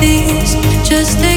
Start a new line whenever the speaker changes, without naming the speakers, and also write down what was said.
these just